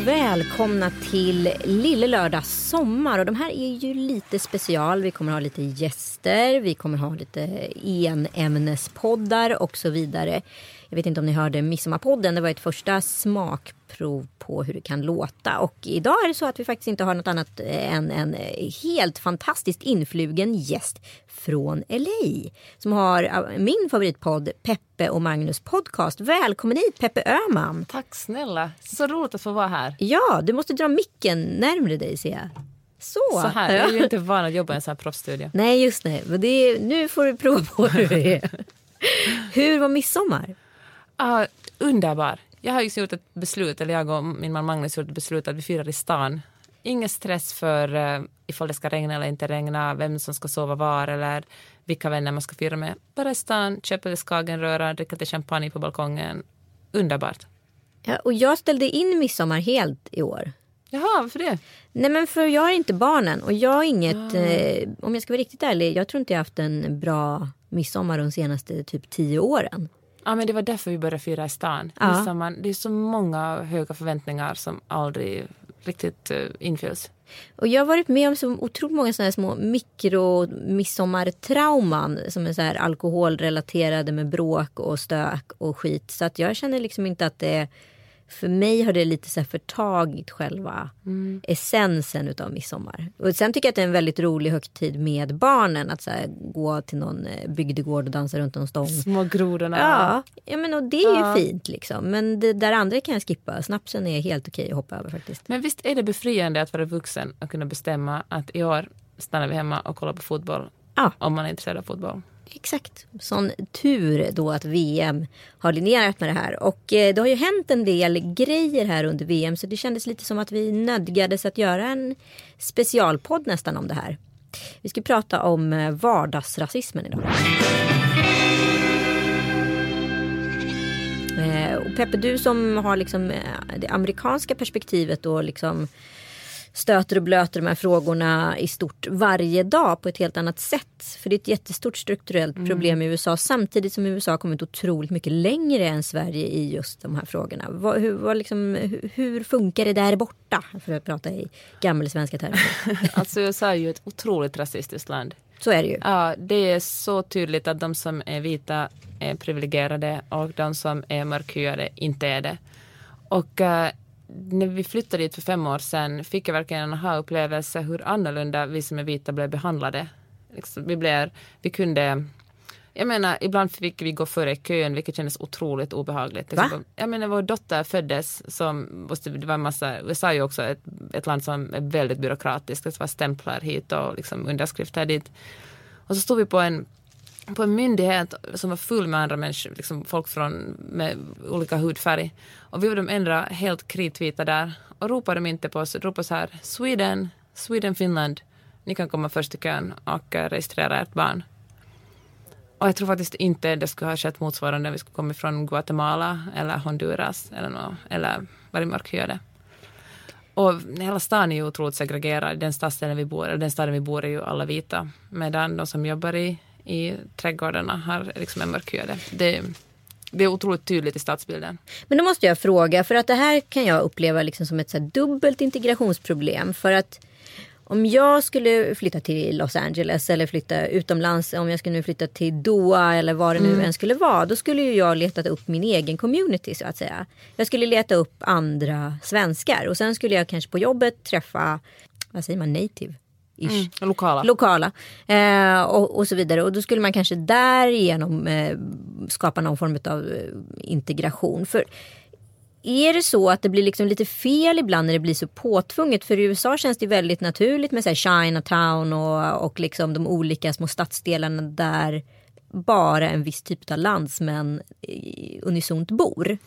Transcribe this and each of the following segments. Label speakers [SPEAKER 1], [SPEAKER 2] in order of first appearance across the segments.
[SPEAKER 1] och välkomna till Lille Lördag Sommar. Och de här är ju lite special. Vi kommer ha lite gäster, vi kommer ha lite enämnespoddar och så vidare. Jag vet inte om ni hörde Midsommarpodden. Det var ett första smakprov på hur det kan låta. Och idag är det så att vi faktiskt inte har något annat än en helt fantastiskt influgen gäst från LA. Som har min favoritpodd Peppe och Magnus podcast. Välkommen hit Peppe Öhman.
[SPEAKER 2] Tack snälla. Så roligt att få vara här.
[SPEAKER 1] Ja, du måste dra micken närmre dig ser jag. Så.
[SPEAKER 2] Så här. Jag är ju inte van att jobba i en sån här proffsstudio.
[SPEAKER 1] Nej, just det. Men det är, nu får du prova på hur det är. hur var midsommar?
[SPEAKER 2] Ah, underbar. Jag har ju gjort ett beslut, eller jag och min man Magnus har gjort ett beslut att vi firar i stan. Ingen stress för uh, ifall det ska regna eller inte regna, vem som ska sova var eller vilka vänner man ska fira med. Bara i stan, köpa lite skagenröra, dricka lite champagne på balkongen. Underbart.
[SPEAKER 1] Ja, och jag ställde in midsommar helt i år.
[SPEAKER 2] Jaha, varför det?
[SPEAKER 1] Nej men för jag har inte barnen och jag har inget, eh, om jag ska vara riktigt ärlig, jag tror inte jag haft en bra midsommar de senaste typ tio åren.
[SPEAKER 2] Ja, men det var därför vi började fira i stan.
[SPEAKER 1] Ja.
[SPEAKER 2] Midsommar, det är så många höga förväntningar som aldrig riktigt uh, infylls.
[SPEAKER 1] Och jag har varit med om så otroligt många sådana här små mikro midsommartrauman som är så här alkoholrelaterade med bråk och stök och skit. Så att jag känner liksom inte att det för mig har det lite så här förtagit själva essensen utav midsommar. Och sen tycker jag att det är en väldigt rolig högtid med barnen. Att så här, gå till någon eh, bygdegård och dansa runt någon stång.
[SPEAKER 2] Små grodorna.
[SPEAKER 1] Ja, ja men och det är ju
[SPEAKER 2] Ja.
[SPEAKER 1] fint liksom. Men det där andra kan jag skippa. Snapsen är helt okej att hoppa över faktiskt.
[SPEAKER 2] Men visst är det befriande att vara vuxen och kunna bestämma att i år stannar vi hemma och kollar på fotboll.
[SPEAKER 1] Ja.
[SPEAKER 2] Om man är intresserad av fotboll.
[SPEAKER 1] Exakt. Sån tur då att VM har linjerat med det här. Och eh, det har ju hänt en del grejer här under VM så det kändes lite som att vi nödgades att göra en specialpodd nästan om det här. Vi ska prata om eh, vardagsrasismen idag. Eh, och Peppe, du som har liksom eh, det amerikanska perspektivet och liksom stöter och blöter de här frågorna i stort varje dag på ett helt annat sätt. För det är ett jättestort strukturellt problem i USA samtidigt som USA har kommit otroligt mycket längre än Sverige i just de här frågorna. Vad, hur, vad liksom, hur, hur funkar det där borta? För att prata i gammelsvenska termer.
[SPEAKER 2] Alltså USA är ju ett otroligt rasistiskt land.
[SPEAKER 1] Så är det ju.
[SPEAKER 2] Ja, det är så tydligt att de som är vita är privilegierade och de som är mörkhyade inte är det. Och eh, när vi flyttade dit för fem år sedan fick jag verkligen en aha-upplevelse hur annorlunda vi som är vita blev behandlade. Liksom, vi, blev, vi kunde jag menar, ibland fick vi gå före i kön, vilket kändes otroligt obehagligt.
[SPEAKER 1] Va?
[SPEAKER 2] exempel, Jag menar, vår dotter föddes som, det var en massa, USA är ju också ett, ett land som är väldigt byråkratiskt, det var stämplar hit och liksom underskrifter dit. Och så stod vi på en, på en myndighet som var full med andra människor, liksom folk från, med olika hudfärg. Och vi var de enda helt kritvita där. Och ropade de inte på oss, ropade så här, Sweden, Sweden, Finland, ni kan komma först i kön och registrera ert barn. Och jag tror faktiskt inte det skulle ha skett motsvarande om vi skulle komma från Guatemala eller Honduras eller, nå eller varit mörkhyade. Och hela stan är ju otroligt segregerad. Den stadsdelen vi bor, i, den staden vi bor i är ju alla vita. Medan de som jobbar i, i trädgårdarna har liksom är mörkhyade. Det, det är otroligt tydligt i stadsbilden.
[SPEAKER 1] Men då måste jag fråga, för att det här kan jag uppleva liksom som ett så dubbelt integrationsproblem. För att om jag skulle flytta till Los Angeles eller flytta utomlands, om jag skulle flytta till Doha eller vad det nu mm. än skulle vara. Då skulle ju jag letat upp min egen community så att säga. Jag skulle leta upp andra svenskar och sen skulle jag kanske på jobbet träffa, vad säger man, native?
[SPEAKER 2] Mm, lokala.
[SPEAKER 1] lokala eh, och, och, så vidare. Och då skulle man kanske därigenom eh, skapa någon form av eh, integration. För är det så att det blir liksom lite fel ibland när det blir så påtvunget? För i USA känns det väldigt naturligt med så Chinatown och, och liksom de olika små stadsdelarna där bara en viss typ av landsmän unisont bor.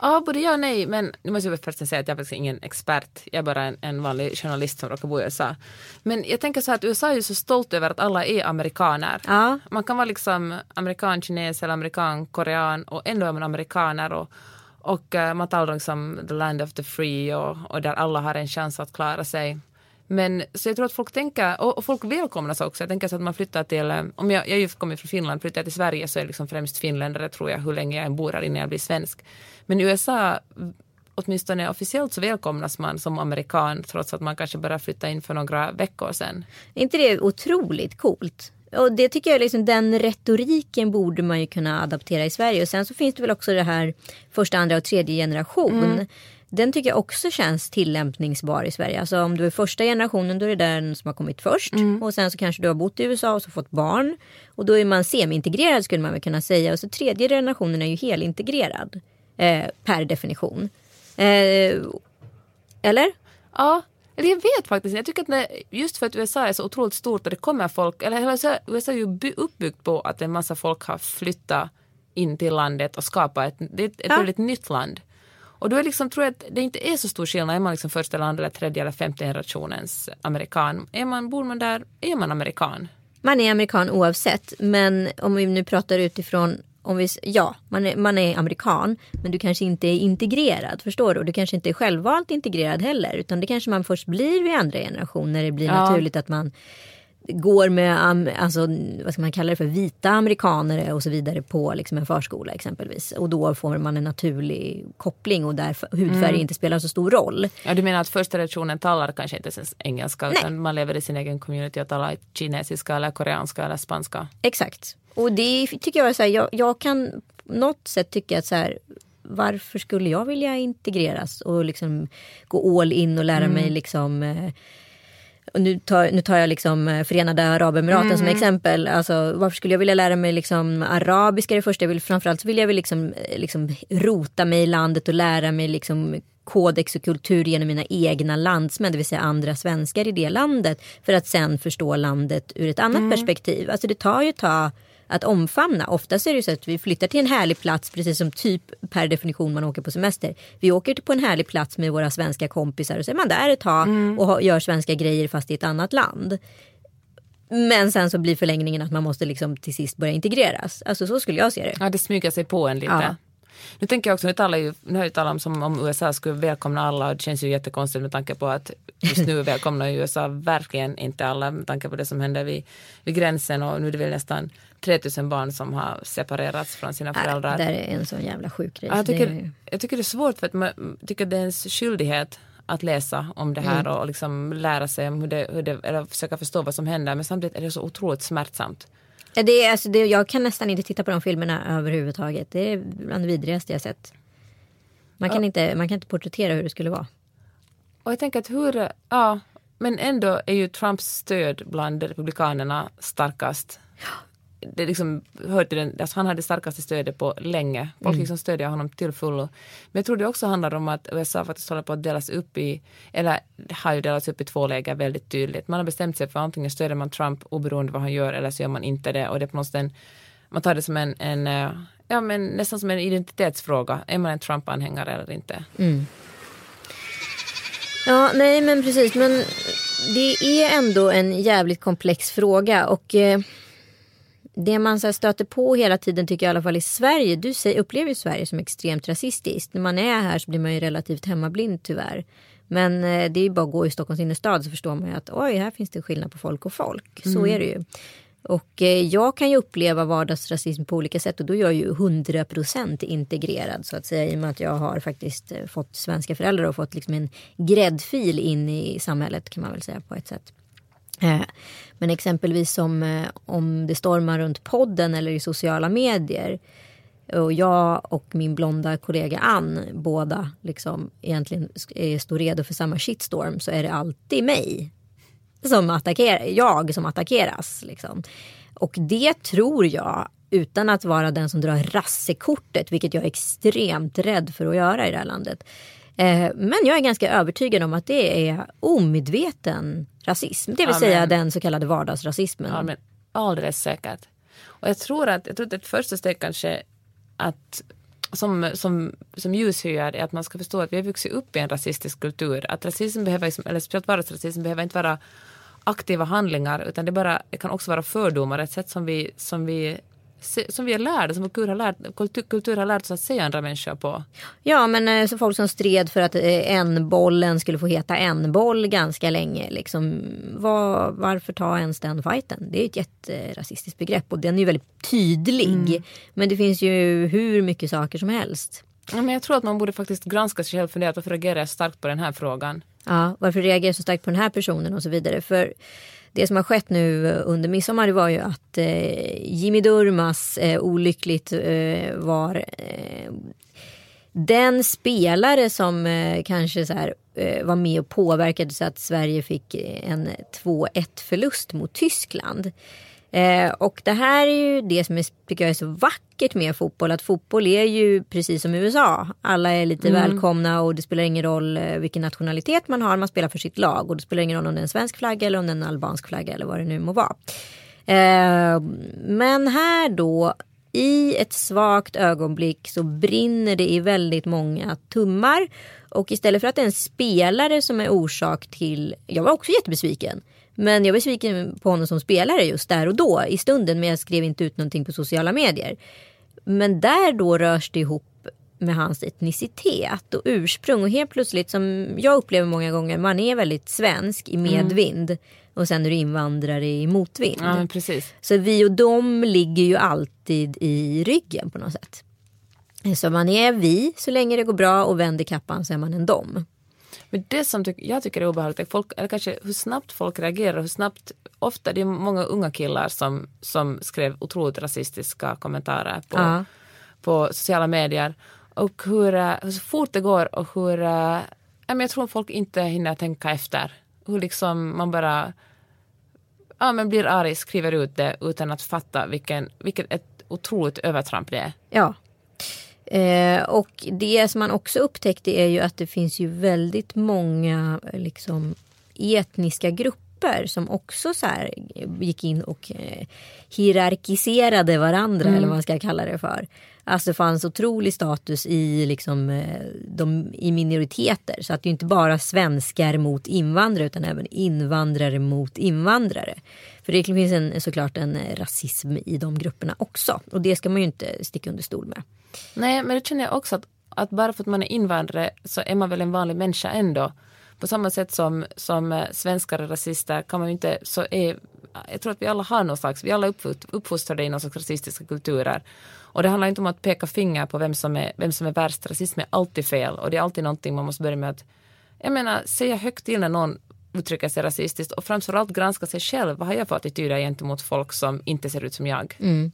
[SPEAKER 2] Ja, både ja och nej. Men nu måste jag förresten säga att jag är faktiskt ingen expert. Jag är bara en, en vanlig journalist som råkar bo i USA. Men jag tänker så här att USA är ju så stolt över att alla är amerikaner.
[SPEAKER 1] Ja.
[SPEAKER 2] Man kan vara liksom amerikan, kines eller amerikan, korean och ändå är man amerikaner. Och, och uh, man talar liksom the land of the free och, och där alla har en chans att klara sig. Men så jag tror att folk tänker, och, och folk välkomnas också. Jag tänker så att man flyttar till, eh, om jag, jag kommer från Finland, flyttar jag till Sverige så är det liksom främst finländare tror jag, hur länge jag än bor här innan jag blir svensk. Men i USA, åtminstone officiellt så välkomnas man som amerikan trots att man kanske bara flyttade in för några veckor sedan.
[SPEAKER 1] Är inte det otroligt coolt? Och det tycker jag liksom, den retoriken borde man ju kunna adaptera i Sverige. Och sen så finns det väl också det här första, andra och tredje generation. Mm. Den tycker jag också känns tillämpningsbar i Sverige. Alltså om du är första generationen då är det den som har kommit först. Mm. Och sen så kanske du har bott i USA och så fått barn. Och då är man semi-integrerad skulle man väl kunna säga. Och så tredje generationen är ju helintegrerad. Eh, per definition. Eh, eller?
[SPEAKER 2] Ja, eller jag vet faktiskt Jag tycker att när, just för att USA är så otroligt stort och det kommer folk, eller USA, USA är ju uppbyggt på att en massa folk har flyttat in till landet och skapat ett, det är ett ja. väldigt nytt land. Och då är liksom, tror jag att det inte är så stor skillnad, är man liksom första eller andra eller tredje eller femte generationens amerikan. Är man, bor man där, är man amerikan.
[SPEAKER 1] Man är amerikan oavsett, men om vi nu pratar utifrån om vi, ja, man är, man är amerikan men du kanske inte är integrerad. Förstår du? Du kanske inte är självvalt integrerad heller. Utan det kanske man först blir vid andra generationer. Det blir ja. naturligt att man går med alltså, vad ska man kalla det för, vita amerikaner och så vidare på liksom en förskola exempelvis. Och då får man en naturlig koppling och där hudfärg mm. inte spelar så stor roll.
[SPEAKER 2] Ja, du menar att första generationen talar kanske inte ens engelska Nej. utan man lever i sin egen community och talar kinesiska eller koreanska eller spanska.
[SPEAKER 1] Exakt. Och det tycker jag är så här, jag, jag kan på något sätt tycka att så här, varför skulle jag vilja integreras och liksom gå all in och lära mm. mig liksom nu tar, nu tar jag liksom eh, Förenade Arabemiraten mm. som exempel. Alltså, varför skulle jag vilja lära mig liksom arabiska det första? Jag vill, framförallt vill jag väl liksom, eh, liksom rota mig i landet och lära mig liksom kodex och kultur genom mina egna landsmän, det vill säga andra svenskar i det landet. För att sen förstå landet ur ett annat mm. perspektiv. Alltså det tar ju ett tag att omfamna. Oftast är det så att vi flyttar till en härlig plats precis som typ per definition man åker på semester. Vi åker på en härlig plats med våra svenska kompisar och så är man där ett tag mm. och gör svenska grejer fast i ett annat land. Men sen så blir förlängningen att man måste liksom till sist börja integreras. Alltså så skulle jag se det.
[SPEAKER 2] Ja, det smyger sig på en lite. Ja. Nu tänker jag också, nu talar ju, nu har jag talat om som om USA skulle välkomna alla och det känns ju jättekonstigt med tanke på att just nu välkomnar USA verkligen inte alla med tanke på det som händer vid, vid gränsen och nu är det väl nästan 3000 barn som har separerats från sina föräldrar.
[SPEAKER 1] Det är en sån jävla sjuk grej.
[SPEAKER 2] jag, tycker, jag tycker det är svårt för att man tycker det är ens skyldighet att läsa om det här mm. och liksom lära sig om hur det, hur det, eller försöka förstå vad som händer. Men samtidigt är det så otroligt smärtsamt.
[SPEAKER 1] Det är, alltså, det, jag kan nästan inte titta på de filmerna överhuvudtaget. Det är bland det vidrigaste jag sett. Man kan, ja. inte, man kan inte porträttera hur det skulle vara.
[SPEAKER 2] Och jag tänker att hur, ja, men ändå är ju Trumps stöd bland republikanerna starkast det liksom hör till den, alltså han hade starkaste stödet på länge. Folk mm. liksom stödjer honom till fullo. Men jag tror det också handlar om att USA faktiskt håller på att delas upp i, eller har ju delats upp i två läger väldigt tydligt. Man har bestämt sig för antingen stöder man Trump oberoende vad han gör eller så gör man inte det. Och det är på något sätt, man tar det som en, en eh, ja men nästan som en identitetsfråga. Är man en Trump-anhängare eller inte?
[SPEAKER 1] Mm. Ja, nej men precis. Men det är ändå en jävligt komplex fråga och eh, det man så stöter på hela tiden tycker jag i alla fall i Sverige. Du upplever ju Sverige som extremt rasistiskt. När man är här så blir man ju relativt hemmablind tyvärr. Men eh, det är ju bara att gå i Stockholms innerstad så förstår man ju att oj, här finns det skillnad på folk och folk. Så mm. är det ju. Och eh, jag kan ju uppleva vardagsrasism på olika sätt och då är jag ju 100% integrerad så att säga i och med att jag har faktiskt eh, fått svenska föräldrar och fått liksom en gräddfil in i samhället kan man väl säga på ett sätt. Eh, men exempelvis om, eh, om det stormar runt podden eller i sociala medier och jag och min blonda kollega Ann båda liksom egentligen står redo för samma shitstorm så är det alltid mig som attackerar, jag som attackeras. Liksom. Och det tror jag, utan att vara den som drar rassekortet, vilket jag är extremt rädd för att göra i det här landet. Eh, men jag är ganska övertygad om att det är omedveten rasism. Det vill ja, säga den så kallade vardagsrasismen.
[SPEAKER 2] Ja, men alldeles säkert. Och jag tror att, jag tror att ett första steg kanske att som, som, som ljushyar är att man ska förstå att vi har vuxit upp i en rasistisk kultur. Att rasism behöver, eller speciellt vardagsrasism behöver inte vara aktiva handlingar utan det, bara, det kan också vara fördomar, ett sätt som vi, som vi som vi är lärda, som kultur har lärt, kultur, kultur har lärt oss att se andra människor på.
[SPEAKER 1] Ja men eh, så folk som stred för att eh, en bollen skulle få heta en boll ganska länge. Liksom, var, varför ta ens den fighten? Det är ett jätterasistiskt begrepp och den är ju väldigt tydlig. Mm. Men det finns ju hur mycket saker som helst.
[SPEAKER 2] Ja, men jag tror att man borde faktiskt granska sig själv och fundera varför reagerar jag starkt på den här frågan.
[SPEAKER 1] Ja, varför reagerar jag så starkt på den här personen och så vidare. För det som har skett nu eh, under midsommar det var ju att eh, Jimmy Durmas eh, olyckligt eh, var eh, den spelare som eh, kanske så här, eh, var med och påverkade så att Sverige fick en 2-1 förlust mot Tyskland. Eh, och det här är ju det som är, tycker jag är så vackert med fotboll. Att fotboll är ju precis som USA. Alla är lite mm. välkomna och det spelar ingen roll eh, vilken nationalitet man har. Man spelar för sitt lag och det spelar ingen roll om det är en svensk flagga eller om det är en albansk flagga eller vad det nu må vara. Eh, men här då i ett svagt ögonblick så brinner det i väldigt många tummar. Och istället för att det är en spelare som är orsak till, jag var också jättebesviken. Men jag var besviken på honom som spelare just där och då i stunden. Men jag skrev inte ut någonting på sociala medier. Men där då rörs det ihop med hans etnicitet och ursprung. Och helt plötsligt som jag upplever många gånger. Man är väldigt svensk i mm. medvind. Mm. Och sen är du invandrare i motvind.
[SPEAKER 2] Ja, precis.
[SPEAKER 1] Så vi och dem ligger ju alltid i ryggen på något sätt. Så man är vi så länge det går bra och vänder kappan så är man en dom.
[SPEAKER 2] Men det som tyck, jag tycker är obehagligt är folk, eller kanske hur snabbt folk reagerar. Hur snabbt, ofta det är många unga killar som, som skrev otroligt rasistiska kommentarer på, uh. på sociala medier. Och hur, eh, hur fort det går och hur... Eh, jag tror folk inte hinner tänka efter. Hur liksom man bara ja, men blir arg, skriver ut det utan att fatta vilken, vilket ett otroligt övertramp det är.
[SPEAKER 1] Ja. Eh, och det som man också upptäckte är ju att det finns ju väldigt många liksom, etniska grupper som också så här, gick in och eh, hierarkiserade varandra mm. eller vad man ska kalla det för. Alltså det fanns otrolig status i, liksom, eh, de, i minoriteter. Så att det är inte bara svenskar mot invandrare utan även invandrare mot invandrare. För det finns en, såklart en eh, rasism i de grupperna också. Och det ska man ju inte sticka under stol med.
[SPEAKER 2] Nej, men det känner jag också att, att bara för att man är invandrare så är man väl en vanlig människa ändå. På samma sätt som, som eh, svenskar är rasister kan man ju inte, så är, jag tror att vi alla har någon slags, vi alla är uppfostrade i någon slags rasistiska kulturer. Och det handlar inte om att peka finger på vem som är, vem som är värst. Rasism är alltid fel och det är alltid någonting man måste börja med att, jag menar, säga högt till när någon uttrycker sig rasistiskt och framförallt granska sig själv. Vad har jag för attityder gentemot folk som inte ser ut som jag?
[SPEAKER 1] Mm.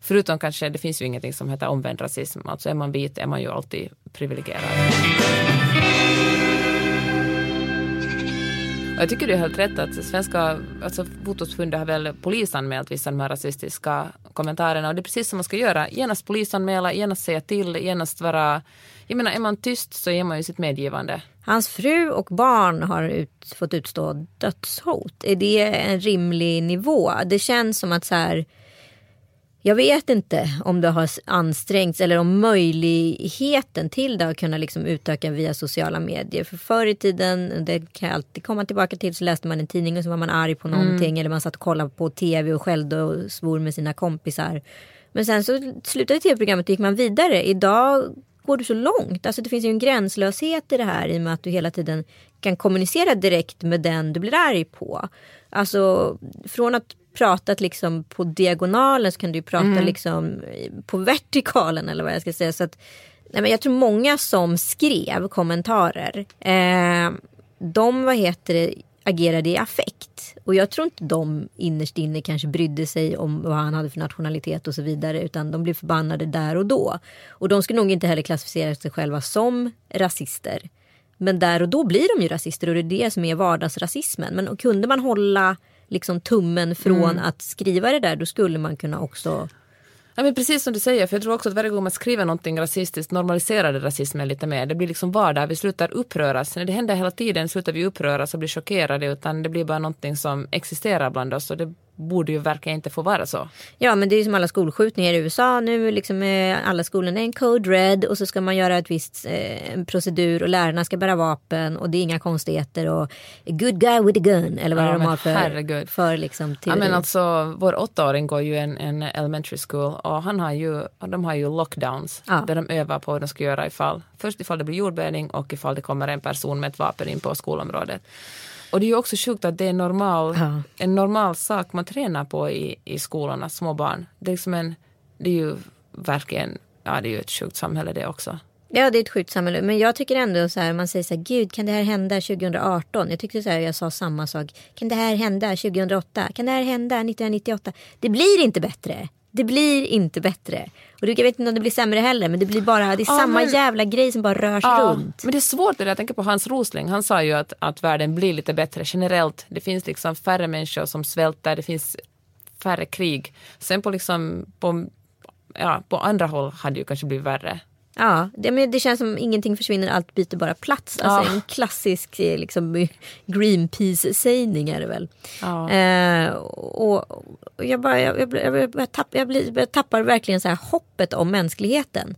[SPEAKER 2] Förutom kanske, det finns ju ingenting som heter omvänd rasism. Alltså är man vit är man ju alltid privilegierad jag tycker det är helt rätt att svenska alltså fotbollsförbundet har väl polisanmält vissa av de här rasistiska kommentarerna och det är precis som man ska göra. Genast polisanmäla, genast säga till, genast vara... Jag menar, är man tyst så ger man ju sitt medgivande.
[SPEAKER 1] Hans fru och barn har ut, fått utstå dödshot. Är det en rimlig nivå? Det känns som att så här jag vet inte om det har ansträngts eller om möjligheten till det har kunnat liksom utöka via sociala medier. För förr i tiden, det kan jag alltid komma tillbaka till, så läste man en tidning och så var man arg på någonting mm. eller man satt och kollade på tv och skällde och svor med sina kompisar. Men sen så slutade tv-programmet och gick man vidare. Idag går du så långt. Alltså det finns ju en gränslöshet i det här i och med att du hela tiden kan kommunicera direkt med den du blir arg på. Alltså från att pratat liksom på diagonalen så kan du ju prata
[SPEAKER 2] Mm.
[SPEAKER 1] liksom på vertikalen eller vad jag ska säga. Så att, nej men jag tror många som skrev kommentarer, eh, de vad heter det, agerade i affekt. Och jag tror inte de innerst inne kanske brydde sig om vad han hade för nationalitet och så vidare. Utan de blev förbannade där och då. Och de skulle nog inte heller klassificera sig själva som rasister. Men där och då blir de ju rasister och det är det som är vardagsrasismen. Men kunde man hålla liksom tummen från att skriva det där då skulle man kunna också
[SPEAKER 2] Ja, men precis som du säger, för jag tror också att varje gång man skriver någonting rasistiskt normaliserar det rasismen lite mer. Det blir liksom vardag, vi slutar uppröras. När det händer hela tiden slutar vi uppröras och bli chockerade utan det blir bara någonting som existerar bland oss och det borde ju verkligen inte få vara så.
[SPEAKER 1] Ja men det är ju som alla skolskjutningar i USA nu. Liksom är alla skolorna är en code red och så ska man göra ett visst eh, procedur och lärarna ska bära vapen och det är inga konstigheter och good guy with a gun eller vad
[SPEAKER 2] Ja,
[SPEAKER 1] de har för,
[SPEAKER 2] herregud.
[SPEAKER 1] för liksom
[SPEAKER 2] Ja,
[SPEAKER 1] teori.
[SPEAKER 2] men alltså, vår åttaåring går ju en, en elementary school och han har ju, de har ju lockdowns
[SPEAKER 1] Ja.
[SPEAKER 2] där de övar på vad de ska göra ifall, först ifall det blir jordbävning och ifall det kommer en person med ett vapen in på skolområdet. Och det är ju också sjukt att det är normal,
[SPEAKER 1] Ja.
[SPEAKER 2] en normal sak man tränar på i, i skolorna, små barn. Det är, liksom en, det är ju verkligen, ja det är ju ett sjukt samhälle det också.
[SPEAKER 1] Ja det är ett sjukt samhälle. Men jag tycker ändå så här, man säger så här, gud kan det här hända 2018? Jag tyckte så här, jag sa samma sak. Kan det här hända 2008? Kan det här hända 1998? Det blir inte bättre. Det blir inte bättre. Och jag vet inte om det blir sämre heller men det blir bara, det är
[SPEAKER 2] Ja,
[SPEAKER 1] samma
[SPEAKER 2] men-
[SPEAKER 1] jävla grej som bara rörs runt.
[SPEAKER 2] Men det är svårt det där. Jag tänker på Hans Rosling. Han sa ju att, att världen blir lite bättre generellt. Det finns liksom färre människor som svälter. Det finns färre krig. Sen på liksom på, ja, på andra håll hade det ju kanske blivit värre.
[SPEAKER 1] Ja, det, men det känns som ingenting försvinner, allt byter bara plats. Alltså
[SPEAKER 2] Ja.
[SPEAKER 1] en klassisk eh, liksom, Greenpeace-sägning är det väl.
[SPEAKER 2] Ja.
[SPEAKER 1] Eh, och, och jag, bara, jag, jag, jag, tapp, jag, blir, jag tappar verkligen så här hoppet om mänskligheten.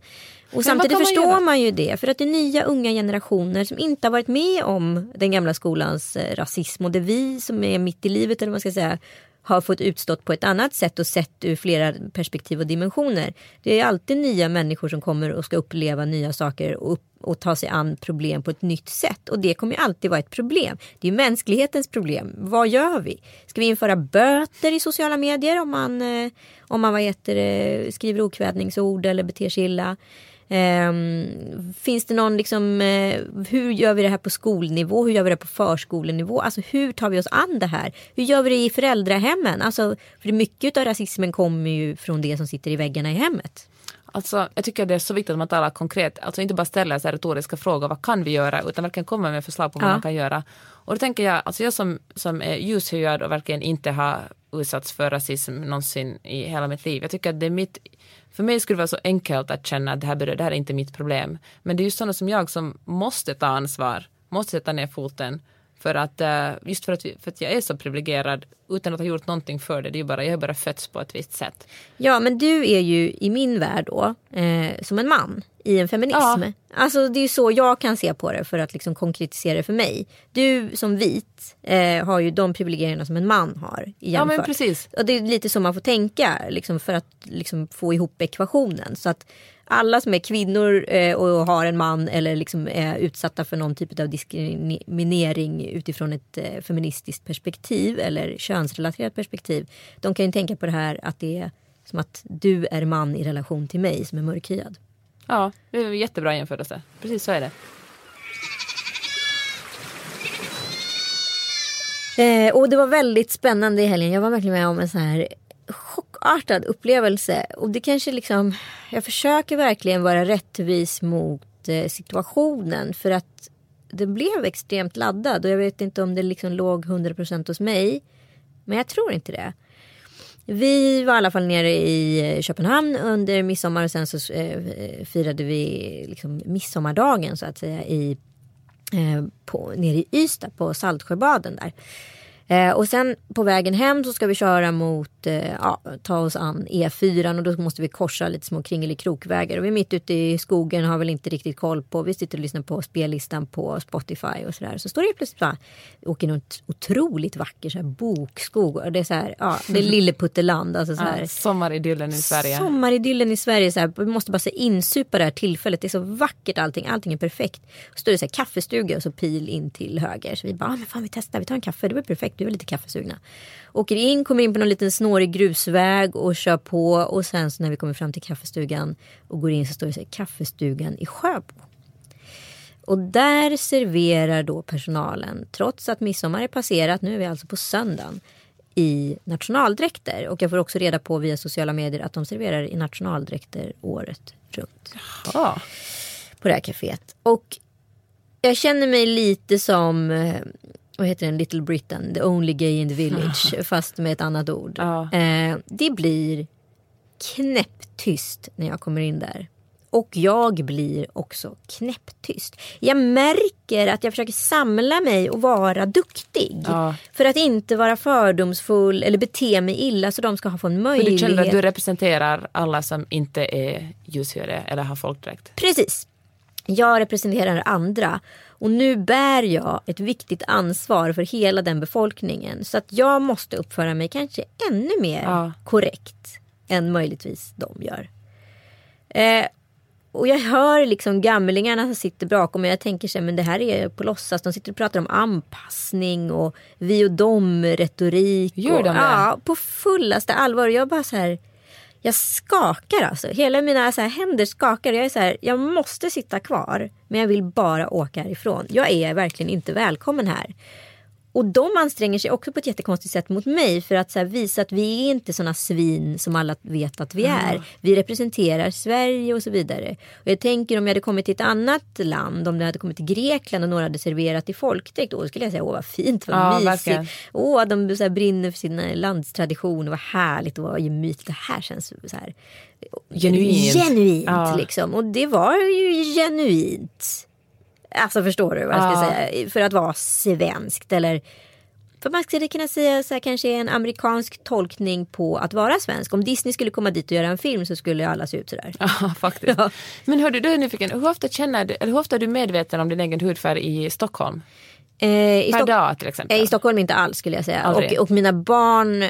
[SPEAKER 1] Och
[SPEAKER 2] vad
[SPEAKER 1] samtidigt
[SPEAKER 2] man
[SPEAKER 1] förstår
[SPEAKER 2] göra?
[SPEAKER 1] man ju det. För att det är nya unga generationer som inte har varit med om den gamla skolans eh, rasism. Och det är vi som är mitt i livet eller man ska säga har fått utstått på ett annat sätt och sett ur flera perspektiv och dimensioner. Det är alltid nya människor som kommer och ska uppleva nya saker och, upp, och ta sig an problem på ett nytt sätt. Och det kommer alltid vara ett problem. Det är mänsklighetens problem. Vad gör vi? Ska vi införa böter i sociala medier om man, eh, om man vad heter, det, skriver okvädningsord eller beter sig illa? Ehm, finns det någon liksom, eh, hur gör vi det här på skolnivå? Hur gör vi det på förskolenivå? Alltså hur tar vi oss an det här? Hur gör vi det i föräldrahemmen? Alltså, för mycket av rasismen kommer ju från det som sitter i väggarna i hemmet.
[SPEAKER 2] Alltså, jag tycker det är så viktigt att man talar konkret. Alltså inte bara ställer så retoriska frågor, vad kan vi göra? Utan verkligen komma med förslag på vad
[SPEAKER 1] Ja.
[SPEAKER 2] man kan göra. Och då tänker jag, alltså jag som, som är ljushyad och verkligen inte har utsatts för rasism någonsin i hela mitt liv. Jag tycker att det är mitt, för mig skulle det vara så enkelt att känna att det här, det här är inte mitt problem. Men det är ju sådana som jag som måste ta ansvar, måste sätta ner foten. För att, eh, just för att, för att jag är så privilegierad utan att ha gjort någonting för det. det är bara, jag har bara fötts på ett visst sätt.
[SPEAKER 1] Ja men du är ju i min värld då eh, som en man i en feminism.
[SPEAKER 2] Ja.
[SPEAKER 1] Alltså det är ju så jag kan se på det för att liksom konkretisera det för mig. Du som vit eh, har ju de privilegierna som en man har. i
[SPEAKER 2] Ja, men precis.
[SPEAKER 1] Och det är lite så man får tänka liksom, för att liksom, få ihop ekvationen. Så att alla som är kvinnor eh, och har en man eller liksom är utsatta för någon typ av diskriminering utifrån ett eh, feministiskt perspektiv eller könsrelaterat perspektiv. De kan ju tänka på det här att det är som att du är man i relation till mig som är mörkhyad.
[SPEAKER 2] Ja, det är en jättebra jämförelse. Precis så är det.
[SPEAKER 1] Eh, och det var väldigt spännande i helgen. Jag var verkligen med om en sån här chockartad upplevelse. Och det kanske liksom, jag försöker verkligen vara rättvis mot eh, situationen. För att den blev extremt laddad. Och jag vet inte om det liksom låg 100% hos mig. Men jag tror inte det. Vi var i alla fall nere i eh, Köpenhamn under midsommar och sen så eh, eh, firade vi liksom midsommardagen så att säga i eh, på, nere i Ystad på Saltsjöbaden där. Eh, och sen på vägen hem så ska vi köra mot, eh, ja, ta oss an E4 och då måste vi korsa lite små kringelikrokvägar. Och vi är mitt ute i skogen har väl inte riktigt koll på, vi sitter och lyssnar på spellistan på Spotify och sådär. Så står det plötsligt bara, åker något otroligt vacker så här, bokskog och det är så här, ja, det är Lilleputteland. Alltså så här,
[SPEAKER 2] Ja, sommaridyllen i Sverige.
[SPEAKER 1] Sommaridyllen i Sverige. Så här, vi måste bara så insupa det här tillfället. Det är så vackert allting. Allting är perfekt. Så står det så här, kaffestuga och så pil in till höger. Så vi bara, ah, men fan vi testar, vi tar en kaffe. Det blir perfekt. Vi var lite kaffesugna. Åker in, kommer in på någon liten snårig grusväg och kör på. Och sen så när vi kommer fram till kaffestugan och går in så står det så här, kaffestugan i Sjöbo. Och där serverar då personalen, trots att midsommar är passerat, nu är vi alltså på söndagen, i nationaldräkter. Och jag får också reda på via sociala medier att de serverar i nationaldräkter året runt.
[SPEAKER 2] Ja.
[SPEAKER 1] På det här kaféet. Och jag känner mig lite som, eh, vad heter den, Little Britain, the only gay in the village, fast med ett annat ord.
[SPEAKER 2] Ja.
[SPEAKER 1] Eh, det blir knäpptyst när jag kommer in där. Och jag blir också knäpptyst. Jag märker att jag försöker samla mig och vara duktig.
[SPEAKER 2] Ja.
[SPEAKER 1] För att inte vara fördomsfull eller bete mig illa så de ska få en möjlighet.
[SPEAKER 2] du känner att du representerar alla som inte är ljushyade eller har folkdräkt?
[SPEAKER 1] Precis. Jag representerar andra. Och nu bär jag ett viktigt ansvar för hela den befolkningen. Så att jag måste uppföra mig kanske ännu mer
[SPEAKER 2] Ja.
[SPEAKER 1] korrekt än möjligtvis de gör. Eh, och jag hör liksom gamlingarna som sitter bakom mig. Jag tänker så här, men det här är på låtsas. De sitter och pratar om anpassning och vi och dem retorik.
[SPEAKER 2] Gör
[SPEAKER 1] och,
[SPEAKER 2] de det?
[SPEAKER 1] Ja, på fullaste allvar. Och Jag bara så här. Jag skakar alltså. Hela mina så här, händer skakar. Jag är så här, jag måste sitta kvar. Men jag vill bara åka härifrån. Jag är verkligen inte välkommen här. Och de anstränger sig också på ett jättekonstigt sätt mot mig för att här, visa att vi är inte såna svin som alla vet att vi är. Vi representerar Sverige och så vidare. Och jag tänker om jag hade kommit till ett annat land, om det hade kommit till Grekland och några hade serverat i folkdräkt, då skulle jag säga åh vad fint, vad
[SPEAKER 2] Ja,
[SPEAKER 1] mysigt. Åh, de så här, brinner för sin landstradition, vad härligt och vad gemytligt. Det här känns så här
[SPEAKER 2] Genuint.
[SPEAKER 1] genuint
[SPEAKER 2] Ja.
[SPEAKER 1] liksom. Och det var ju genuint. Alltså förstår du vad jag ska säga? För att vara svenskt eller för man skulle kunna säga så här, kanske en amerikansk tolkning på att vara svensk. Om Disney skulle komma dit och göra en film så skulle alla se ut sådär.
[SPEAKER 2] Ja, faktiskt.
[SPEAKER 1] Ja.
[SPEAKER 2] Men hördu, du är nyfiken. Hur ofta, känner du, eller hur ofta är du medveten om din egen hudfärg i Stockholm?
[SPEAKER 1] Eh, i,
[SPEAKER 2] Per
[SPEAKER 1] Stock-
[SPEAKER 2] dag till exempel?
[SPEAKER 1] eh, I Stockholm inte alls skulle jag säga. Och, och mina barn, eh,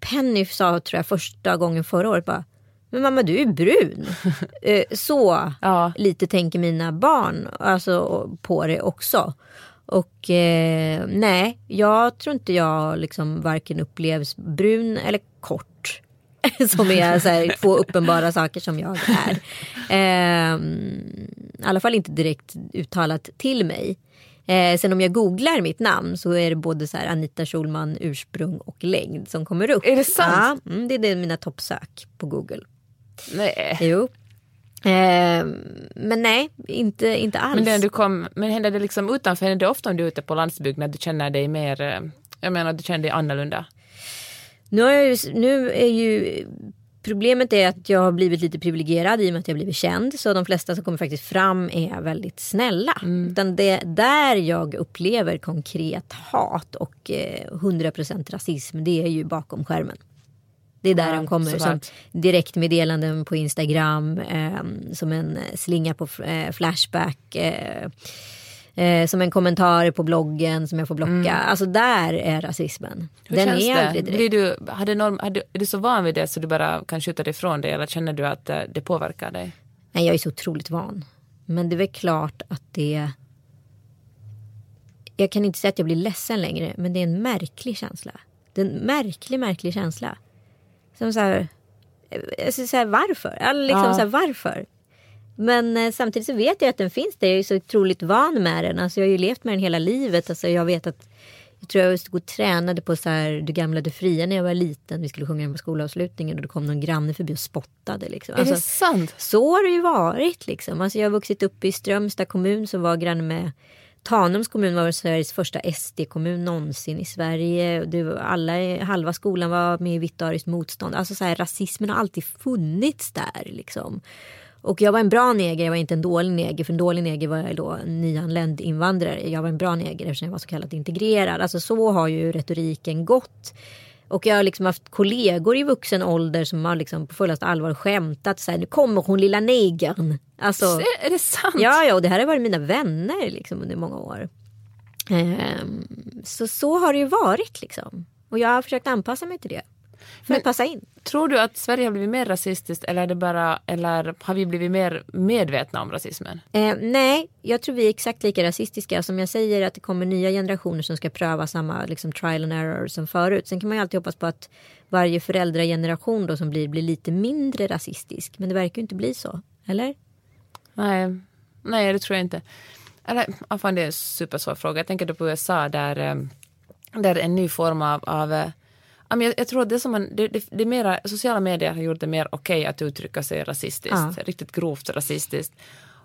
[SPEAKER 1] Penny sa tror jag första gången förra året bara men mamma du är brun. eh, så
[SPEAKER 2] Ja.
[SPEAKER 1] lite tänker mina barn alltså, på det också. Och eh, nej, jag tror inte jag liksom varken upplevs brun eller kort. som är så här, två uppenbara saker som jag är. Ehm, I alla fall inte direkt uttalat till mig. Eh, sen om jag googlar mitt namn så är det både så Anita Schulman ursprung och längd som kommer upp.
[SPEAKER 2] Är det sant?
[SPEAKER 1] Ja, mm, det är det mina toppsök på Google.
[SPEAKER 2] Nej.
[SPEAKER 1] Jo. Eh, men nej, inte, inte alls.
[SPEAKER 2] Men, när du kom, men händer det liksom utanför, händer det ofta om du är ute på landsbygden att du känner dig mer, eh, jag menar du känner dig annorlunda?
[SPEAKER 1] Nu, ju, nu är ju problemet är att jag har blivit lite privilegierad i och med att jag blivit känd. Så de flesta som kommer faktiskt fram är väldigt snälla. Utan det där jag upplever konkret hat och eh, 100% rasism det är ju bakom skärmen. Det är där
[SPEAKER 2] Ja,
[SPEAKER 1] de kommer som
[SPEAKER 2] såklart.
[SPEAKER 1] direktmeddelanden på Instagram, eh, som en slinga på eh, Flashback. Eh, eh, som en kommentar på bloggen som jag får blocka. Alltså där är rasismen.
[SPEAKER 2] Mm. Hur
[SPEAKER 1] Den
[SPEAKER 2] känns
[SPEAKER 1] är
[SPEAKER 2] det?
[SPEAKER 1] aldrig direkt.
[SPEAKER 2] Blir du, hade norm, hade, är du så van vid det så du bara kan skjuta det ifrån dig eller känner du att eh, det påverkar dig?
[SPEAKER 1] Nej, jag är så otroligt van. Men det är väl klart att det... Jag kan inte säga att jag blir ledsen längre, men det är en märklig känsla. Det är en märklig, märklig känsla. Som så här... Jag ska säga varför? Liksom
[SPEAKER 2] Ja.
[SPEAKER 1] så här, varför? Men eh, samtidigt så vet jag att den finns där. Jag är så otroligt van med den. Alltså, jag har ju levt med den hela livet. Alltså, jag vet att jag tror jag stod och tränade på så här, Du gamla du fria när jag var liten. Vi skulle sjunga den på skolavslutningen och då kom någon granne förbi och spottade. Liksom.
[SPEAKER 2] är det sant?
[SPEAKER 1] Så har det ju varit. Liksom. Alltså, jag har vuxit upp i Strömstad kommun som var granne med Tanums kommun var Sveriges första SD-kommun någonsin i Sverige. Det alla, halva skolan var med i Vitt motstånd. Alltså så här, rasismen har alltid funnits där. Liksom. Och jag var en bra neger, jag var inte en dålig neger. För en dålig neger var jag då nyanländ invandrare. Jag var en bra neger eftersom jag var så kallat integrerad. Alltså så har ju retoriken gått. Och jag har liksom haft kollegor i vuxen ålder som har liksom på fullaste allvar skämtat. Så här, nu kommer hon lilla negern. Alltså,
[SPEAKER 2] Är, är det sant?
[SPEAKER 1] Ja, ja, och det här har varit mina vänner liksom, under många år. Ehm, så så har det ju varit liksom. Och jag har försökt anpassa mig till det. För
[SPEAKER 2] Men-
[SPEAKER 1] att passa in.
[SPEAKER 2] Tror du att Sverige har blivit mer rasistiskt eller, är det bara, eller har vi blivit mer medvetna om rasismen?
[SPEAKER 1] Eh, nej, jag tror vi är exakt lika rasistiska. Som jag säger att det kommer nya generationer som ska pröva samma liksom, trial and error som förut. Sen kan man ju alltid hoppas på att varje föräldrageneration då som blir, blir lite mindre rasistisk. Men det verkar ju inte bli så. Eller?
[SPEAKER 2] Nej, nej det tror jag inte. Eller, ah, fan, det är en supersvår fråga. Jag tänker då på USA där, eh, där en ny form av, av eh, jag, jag tror att det som man, det, det, det mera, sociala medier har gjort det mer okej att uttrycka sig rasistiskt,
[SPEAKER 1] Ja.
[SPEAKER 2] riktigt grovt rasistiskt.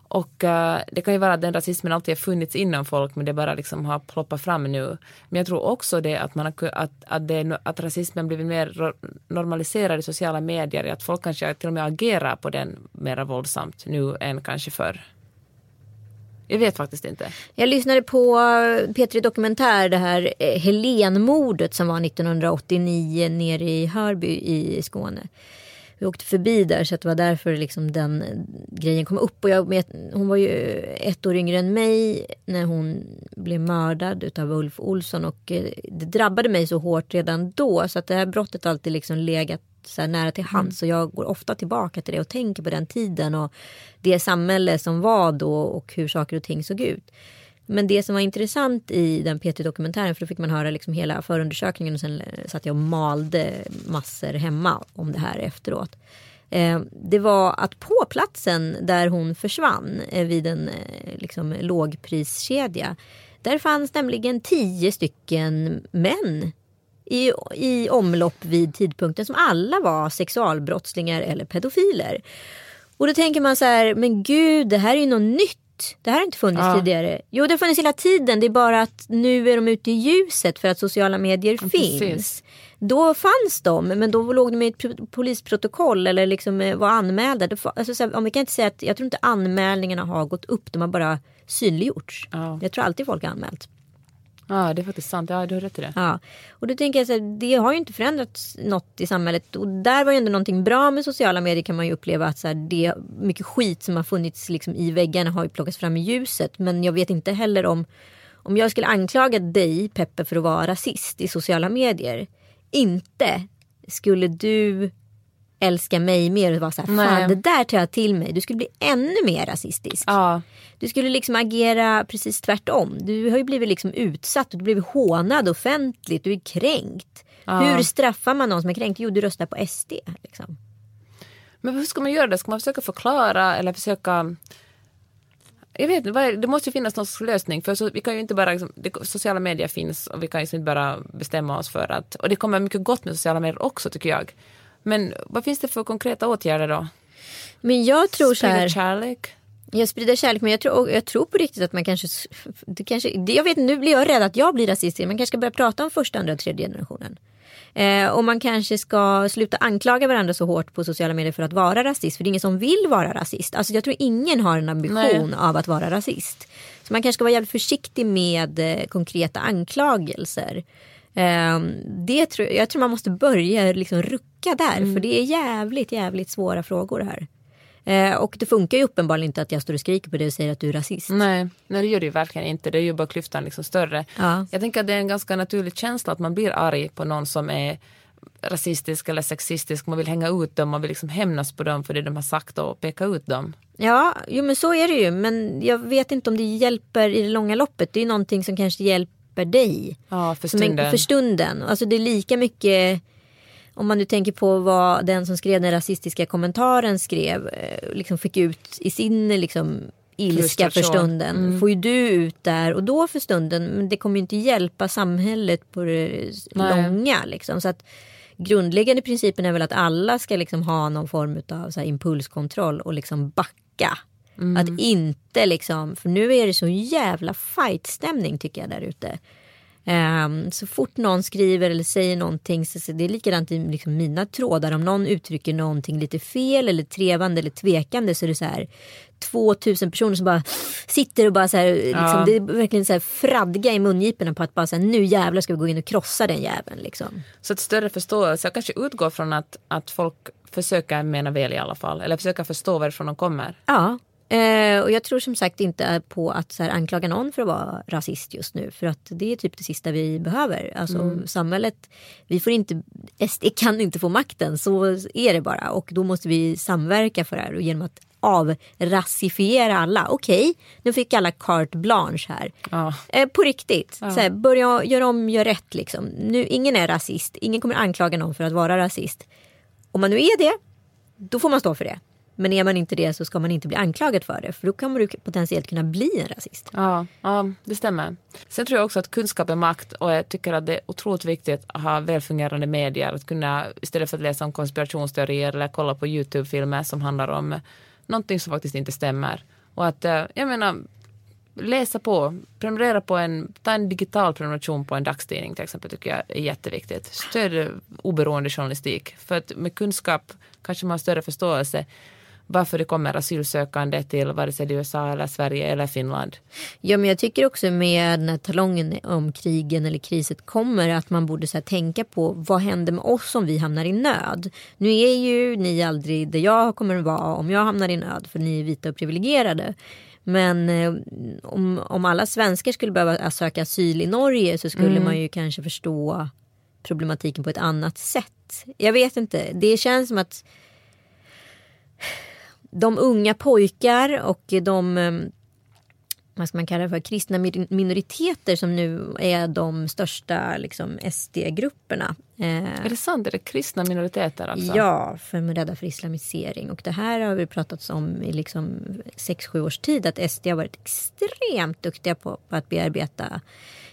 [SPEAKER 2] Och eh, det kan ju vara att den rasismen alltid har funnits inom folk men det bara liksom har ploppat fram nu. Men jag tror också det att, man har, att, att, det, att rasismen blivit mer normaliserad i sociala medier, att folk kanske till och med agerar på den mer våldsamt nu än kanske förr. Jag vet faktiskt inte.
[SPEAKER 1] Jag lyssnade på eh, P3 Dokumentär, det här eh, Helenmordet som var 1989 nere i Hörby i Skåne. Vi åkte förbi där så det var därför liksom den grejen kom upp. Och jag hon var ju ett år yngre än mig när hon blev mördad utav Ulf Olsson. Och eh, det drabbade mig så hårt redan då. Så att det här brottet alltid liksom legat så här nära till hands. Så jag går ofta tillbaka till det och tänker på den tiden. Och det samhälle som var då och hur saker och ting såg ut. Men det som var intressant i den P3-dokumentären, för då fick man höra liksom hela förundersökningen och sen satt jag och malde massor hemma om det här efteråt. Eh, det var att på platsen där hon försvann eh, vid en eh, liksom, lågpriskedja. Där fanns nämligen tio stycken män i, i omlopp vid tidpunkten som alla var sexualbrottslingar eller pedofiler. Och då tänker man så här, men gud det här är ju något nytt. Det här har inte funnits
[SPEAKER 2] Ja.
[SPEAKER 1] tidigare. Jo det har funnits hela tiden. Det är bara att nu är de ute i ljuset för att sociala medier
[SPEAKER 2] precis.
[SPEAKER 1] finns. Då fanns de men då låg de i ett pro- polisprotokoll eller liksom eh, var anmälda. Alltså, så här, om vi kan inte säga att, jag tror inte anmälningarna har gått upp. De har bara synliggjorts.
[SPEAKER 2] Ja.
[SPEAKER 1] Jag tror alltid folk har anmält.
[SPEAKER 2] Ja, det är faktiskt sant. Ja, du har rätt i det.
[SPEAKER 1] Ja, och då tänker jag så här, det har ju inte förändrats något i samhället. Och där var ju ändå någonting bra med sociala medier kan man ju uppleva att så här, det mycket skit som har funnits liksom i väggarna har ju plockats fram i ljuset. Men jag vet inte heller om, om jag skulle anklaga dig Peppe för att vara rasist i sociala medier. Inte skulle du älska mig mer och vara så här,
[SPEAKER 2] Nej.
[SPEAKER 1] fan det där tar jag till mig. Du skulle bli ännu mer rasistisk.
[SPEAKER 2] Ja,
[SPEAKER 1] Du skulle liksom agera precis tvärtom. Du har ju blivit liksom utsatt, du har blivit hånad offentligt, du är kränkt. Hur straffar man någon som är kränkt? Jo, du röstar på SD. Liksom.
[SPEAKER 2] Men hur ska man göra det? Ska man försöka förklara eller försöka... Jag vet inte, det måste ju finnas någon slags lösning. För så, vi kan ju inte bara, liksom, det, sociala medier finns och vi kan ju inte bara bestämma oss för att... Och det kommer mycket gott med sociala medier också tycker jag. Men vad finns det för konkreta åtgärder då?
[SPEAKER 1] Men jag tror så
[SPEAKER 2] Sprida
[SPEAKER 1] här,
[SPEAKER 2] kärlek?
[SPEAKER 1] jag sprider kärlek men jag tror, jag tror på riktigt att man kanske, det kanske jag vet nu blir jag rädd att jag blir rasist. Man kanske ska börja prata om första, andra och tredje generationen. Eh, och man kanske ska sluta anklaga varandra så hårt på sociala medier för att vara rasist. För det är ingen som vill vara rasist. Alltså jag tror ingen har en ambition
[SPEAKER 2] Nej.
[SPEAKER 1] av att vara rasist. Så man kanske ska vara jävligt försiktig med eh, konkreta anklagelser. Eh, det tror, jag tror man måste börja liksom rucka där. För det är jävligt, jävligt svåra frågor här. Eh, och det funkar ju uppenbarligen inte att jag står och skriker på dig och säger att du är rasist.
[SPEAKER 2] Nej, nej, det gör det ju verkligen inte. Det är ju bara klyftan liksom större.
[SPEAKER 1] Ja.
[SPEAKER 2] Jag tänker att det är en ganska naturlig känsla att man blir arg på någon som är rasistisk eller sexistisk. Man vill hänga ut dem, man vill liksom hämnas på dem för det de har sagt och peka ut dem.
[SPEAKER 1] Ja, jo, men så är det ju. Men jag vet inte om det hjälper i det långa loppet. Det är någonting som kanske hjälper dig.
[SPEAKER 2] Ja, för stunden.
[SPEAKER 1] för stunden. Alltså det är lika mycket om man nu tänker på vad den som skrev den rasistiska kommentaren skrev, eh, liksom fick ut i sin liksom, ilska för stunden.
[SPEAKER 2] Mm.
[SPEAKER 1] Får ju du ut där och då för stunden. Men det kommer ju inte hjälpa samhället på det
[SPEAKER 2] Nej.
[SPEAKER 1] långa. Liksom. Så att grundläggande principen är väl att alla ska liksom ha någon form av så impulskontroll och liksom backa.
[SPEAKER 2] Mm.
[SPEAKER 1] Att inte liksom, för nu är det så jävla fightstämning tycker jag där ute. Ehm, så fort någon skriver eller säger någonting så, det är likadant i liksom mina trådar. Om någon uttrycker någonting lite fel eller trevande eller tvekande så är det så här 2000 personer som bara sitter och bara så här, liksom,
[SPEAKER 2] Ja.
[SPEAKER 1] det är verkligen så här fradga i mungiporna på att bara så här, nu jävlar ska vi gå in och krossa den jäveln liksom.
[SPEAKER 2] Så ett större förståelse. Jag kanske utgår från att, att folk försöker mena väl i alla fall. Eller försöker förstå varifrån de kommer.
[SPEAKER 1] Ja, Eh, och jag tror som sagt inte på att så här, anklaga någon för att vara rasist just nu. För att det är typ det sista vi behöver. Alltså
[SPEAKER 2] Mm.
[SPEAKER 1] samhället, vi får inte, SD kan inte få makten. Så är det bara. Och då måste vi samverka för det här. Och genom att avrasifiera alla. Okej, nu fick alla carte blanche här.
[SPEAKER 2] Ja.
[SPEAKER 1] Eh, på riktigt. Så här, börja göra om, gör rätt liksom. Nu, ingen är rasist. Ingen kommer anklaga någon för att vara rasist. Om man nu är det, då får man stå för det. Men är man inte det så ska man inte bli anklagad för det. För då kommer du potentiellt kunna bli en rasist.
[SPEAKER 2] Ja, ja, det stämmer. Sen tror jag också att kunskap är makt och jag tycker att det är otroligt viktigt att ha välfungerande medier. Att kunna, istället för att läsa om konspirationsteorier eller kolla på YouTube-filmer som handlar om någonting som faktiskt inte stämmer. Och att, eh, jag menar, läsa på, prenumerera på en, ta en digital prenumeration på en dagstidning till exempel tycker jag är jätteviktigt. Stöd oberoende journalistik. För att med kunskap kanske man har större förståelse varför det kommer asylsökande till vare sig USA eller Sverige eller Finland.
[SPEAKER 1] Ja men jag tycker också med när talongen om krigen eller kriset kommer att man borde så här, tänka på vad händer med oss om vi hamnar i nöd. Nu är ju ni aldrig där jag kommer att vara om jag hamnar i nöd för ni är vita och privilegierade. Men eh, om, om alla svenskar skulle behöva söka asyl i Norge så skulle man ju kanske förstå problematiken på ett annat sätt. Jag vet inte, det känns som att de unga pojkar och de eh, vad ska man kalla det för, kristna min- minoriteter som nu är de största liksom, SD-grupperna. Eh,
[SPEAKER 2] Är det sant? Är det kristna minoriteter alltså?
[SPEAKER 1] Ja, för de är rädda för islamisering. Och det här har vi pratats om i liksom 6-7 års tid. Att SD har varit extremt duktiga på, på att bearbeta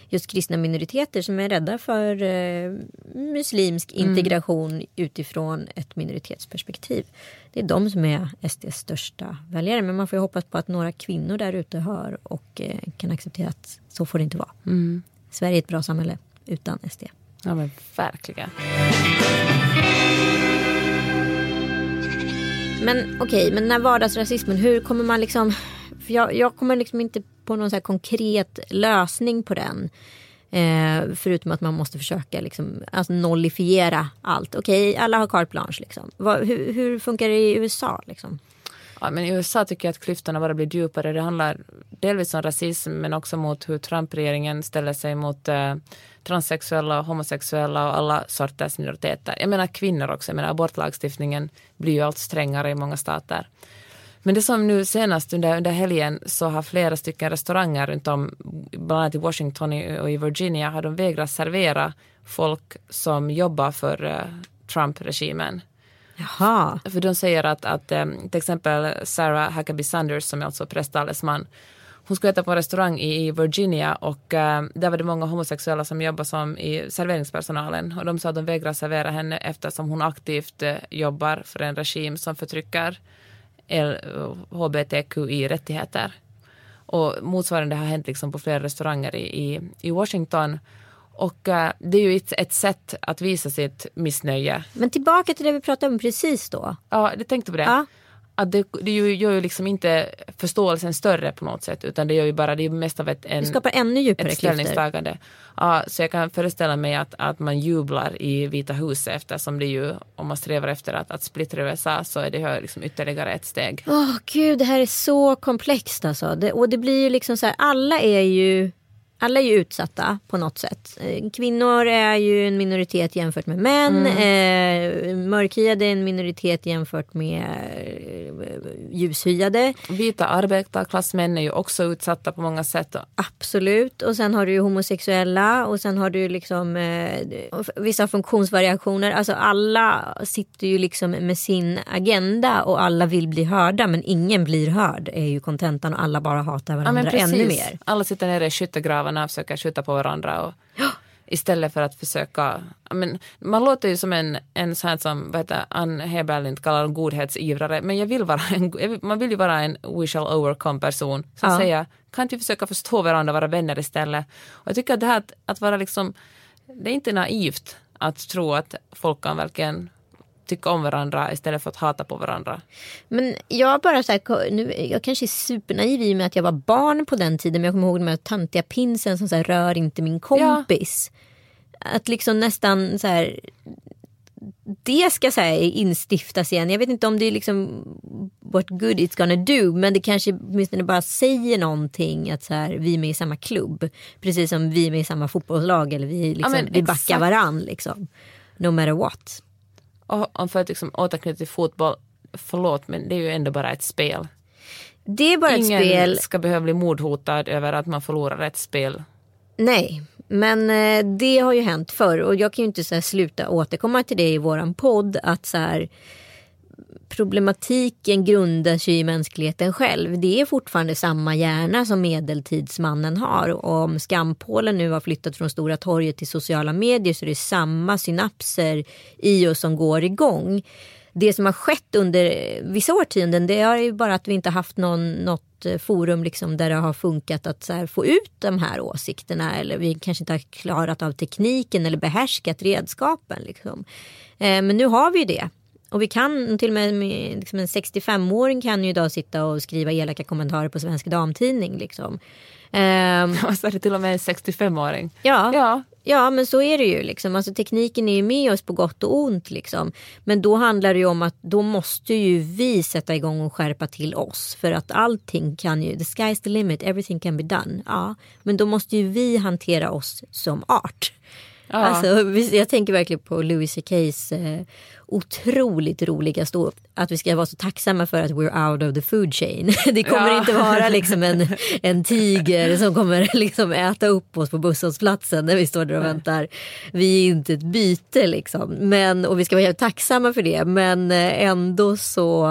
[SPEAKER 1] just kristna minoriteter som är rädda för eh, muslimsk integration utifrån ett minoritetsperspektiv. Det är de som är SDs största väljare. Men man får hoppas på att några kvinnor där ute hör och eh, kan acceptera att så får det inte vara. Sverige är ett bra samhälle utan SD.
[SPEAKER 2] Ja men verkligen.
[SPEAKER 1] Men okej, men den här vardagsrasismen, hur kommer man liksom... För jag, jag kommer liksom inte på någon så här konkret lösning på den. Eh, förutom att man måste försöka liksom, alltså nollifiera allt. Okej, alla har carte blanche. Liksom. Va, hur, hur funkar det i USA? Liksom?
[SPEAKER 2] Ja, men I USA tycker jag att klyftorna bara blir djupare. Det handlar delvis om rasism men också mot hur Trump-regeringen ställer sig mot eh, transsexuella, homosexuella och alla sorters minoriteter. Jag menar kvinnor också. Jag menar abortlagstiftningen blir ju allt strängare i många stater. Men det som nu senast under, under helgen så har flera stycken restauranger runt om, bland annat i Washington och i Virginia, har de vägrat servera folk som jobbar för eh, Trump-regimen.
[SPEAKER 1] Jaha.
[SPEAKER 2] För de säger att, att eh, till exempel Sarah Huckabee Sanders som är alltså presstalesman hon skulle äta på en restaurang i i Virginia och eh, där var det många homosexuella som jobbar som i serveringspersonalen och de sa att de vägrar servera henne eftersom hon aktivt eh, jobbar för en regim som förtrycker hbtqi-rättigheter. Och motsvarande har hänt liksom på flera restauranger i, i, i Washington. Och eh, det är ju ett, ett sätt att visa sitt missnöje.
[SPEAKER 1] Men tillbaka till det vi pratade om precis då.
[SPEAKER 2] Ja, jag tänkte på det.
[SPEAKER 1] Ja.
[SPEAKER 2] Att det, det gör ju- liksom inte förståelsen större på något sätt utan det gör ju bara, det är mest av ett, en,
[SPEAKER 1] Det skapar ännu djupare
[SPEAKER 2] ett ställningstagande. Ja, så jag kan föreställa mig att, att man jublar i Vita huset eftersom det ju, om man strävar efter att, att splittra USA så är det ju liksom ytterligare ett steg.
[SPEAKER 1] Åh gud, det här är så komplext alltså. Det, och det blir ju liksom så här, alla är ju alla är ju utsatta på något sätt. Eh, Kvinnor är ju en minoritet jämfört med män. Eh, mörkhyade är en minoritet jämfört med eh, ljushyade.
[SPEAKER 2] Vita arbetarklassmän är ju också utsatta på många sätt.
[SPEAKER 1] Absolut. Och sen har du ju homosexuella och sen har du liksom eh, vissa funktionsvariationer. Alltså alla sitter ju liksom med sin agenda och alla vill bli hörda men ingen blir hörd är ju kontentan och alla bara hatar
[SPEAKER 2] Ja,
[SPEAKER 1] varandra
[SPEAKER 2] precis.
[SPEAKER 1] ännu mer.
[SPEAKER 2] Alla sitter nere i skyttegravarna och försöker skjuta på varandra. Och, Istället för att försöka... Men, man låter ju som en, en sån här som vad heter, Ann Heberlind kallar en godhetsivrare. Men jag vill vara en, man vill ju vara en we shall overcome person som
[SPEAKER 1] Ja.
[SPEAKER 2] säger kan inte vi försöka förstå varandra och vara vänner istället. Och jag tycker att det här att, att vara liksom... Det är inte naivt att tro att folk kan verkligen tycka om varandra istället för att hata på varandra.
[SPEAKER 1] Men jag bara så här, nu, jag kanske är supernaiv i och med att jag var barn på den tiden men jag kommer ihåg de här töntiga pinsen som så här, rör inte min kompis. Att liksom nästan så här det ska så instiftas igen. Jag vet inte om det är liksom what good it's gonna do. Men det kanske åtminstone bara säger någonting att så här, vi är med i samma klubb. Precis som vi är med i samma fotbollslag eller vi, liksom,
[SPEAKER 2] men
[SPEAKER 1] vi backar varann. Liksom. No matter what.
[SPEAKER 2] Och för att liksom återknyta till fotboll, förlåt men det är ju ändå bara ett spel.
[SPEAKER 1] Det är bara
[SPEAKER 2] Ingen
[SPEAKER 1] ett spel.
[SPEAKER 2] ska behöva bli mordhotad över att man förlorar ett spel.
[SPEAKER 1] Nej, men eh, det har ju hänt förr och jag kan ju inte så sluta återkomma till det i våran podd att så här, problematiken grundar sig i mänskligheten själv. Det är fortfarande samma hjärna som medeltidsmannen har och om skampålen nu har flyttat från Stora torget till sociala medier så är det samma synapser i oss som går igång. Det som har skett under vissa årtionden det är ju bara att vi inte haft någon, något eh, forum liksom där det har funkat att så här, få ut de här åsikterna eller vi kanske inte har klarat av tekniken eller behärskat redskapen. Liksom. Eh, men nu har vi ju det. Och vi kan till och med, liksom en 65-åring kan ju idag sitta och skriva elaka kommentarer på Svensk Damtidning. Liksom. Ehm,
[SPEAKER 2] Och så är det till och med en 65-åring.
[SPEAKER 1] Ja.
[SPEAKER 2] Ja.
[SPEAKER 1] Ja men så är det ju. Liksom. Alltså, tekniken är ju med oss på gott och ont. Liksom. Men då handlar det ju om att då måste ju vi sätta igång och skärpa till oss. För att allting kan ju, the sky's the limit, everything can be done. Ja, men då måste ju vi hantera oss som art.
[SPEAKER 2] Ja.
[SPEAKER 1] Alltså, jag tänker verkligen på Louis CKs eh, otroligt roliga stå att vi ska vara så tacksamma för att we're out of the food chain. Det kommer
[SPEAKER 2] Ja.
[SPEAKER 1] inte vara liksom en, en tiger som kommer liksom äta upp oss på busshållplatsen när vi står där och väntar. Vi är inte ett byte liksom. Men, och vi ska vara helt tacksamma för det. Men eh, ändå så,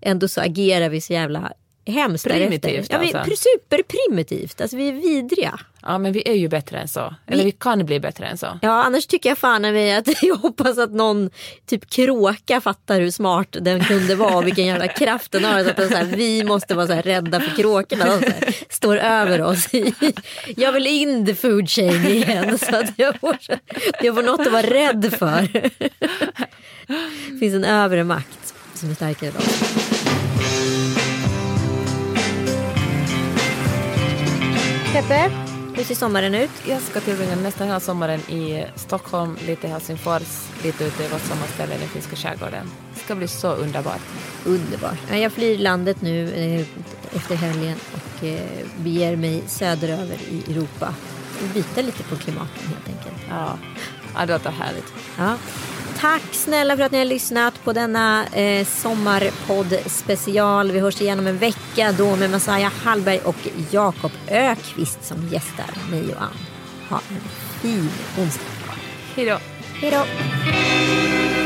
[SPEAKER 1] ändå så agerar vi så jävla hemskt
[SPEAKER 2] Primitivt,
[SPEAKER 1] därefter. Ja, vi,
[SPEAKER 2] alltså.
[SPEAKER 1] Superprimitivt. Alltså vi är vidriga.
[SPEAKER 2] ja, men vi är ju bättre än så. Eller vi kan bli bättre än så.
[SPEAKER 1] Ja annars tycker jag fan vi att jag hoppas att någon typ kråka fattar hur smart den kunde vara och vilken jävla kraft den har. Så att den så här, vi måste vara så här rädda för kråkorna. De så här, står över oss. I, jag vill in the food chain igen så att jag får, jag får något att vara rädd för. Det finns en övre makt som är starkare än Peppe, hur ser sommaren ut?
[SPEAKER 2] Jag ska tillbringa nästan hela sommaren i Stockholm, lite i Helsingfors, lite ute i vårt sommarställe i den finska skärgården. Det ska bli så underbart.
[SPEAKER 1] Underbart. Ja, Jag flyr landet nu eh, efter helgen och eh, beger mig söderöver i Europa. Byta lite på klimaten helt enkelt.
[SPEAKER 2] Ja, ja det låter härligt.
[SPEAKER 1] Ja. Tack snälla för att ni har lyssnat på denna eh, sommarpodd special. Vi hörs igen om en vecka då med Messiah Hallberg och Jakob Ökvist som gästar mig och Ann. Ha en fin onsdag.
[SPEAKER 2] Hej då.
[SPEAKER 1] Hej då!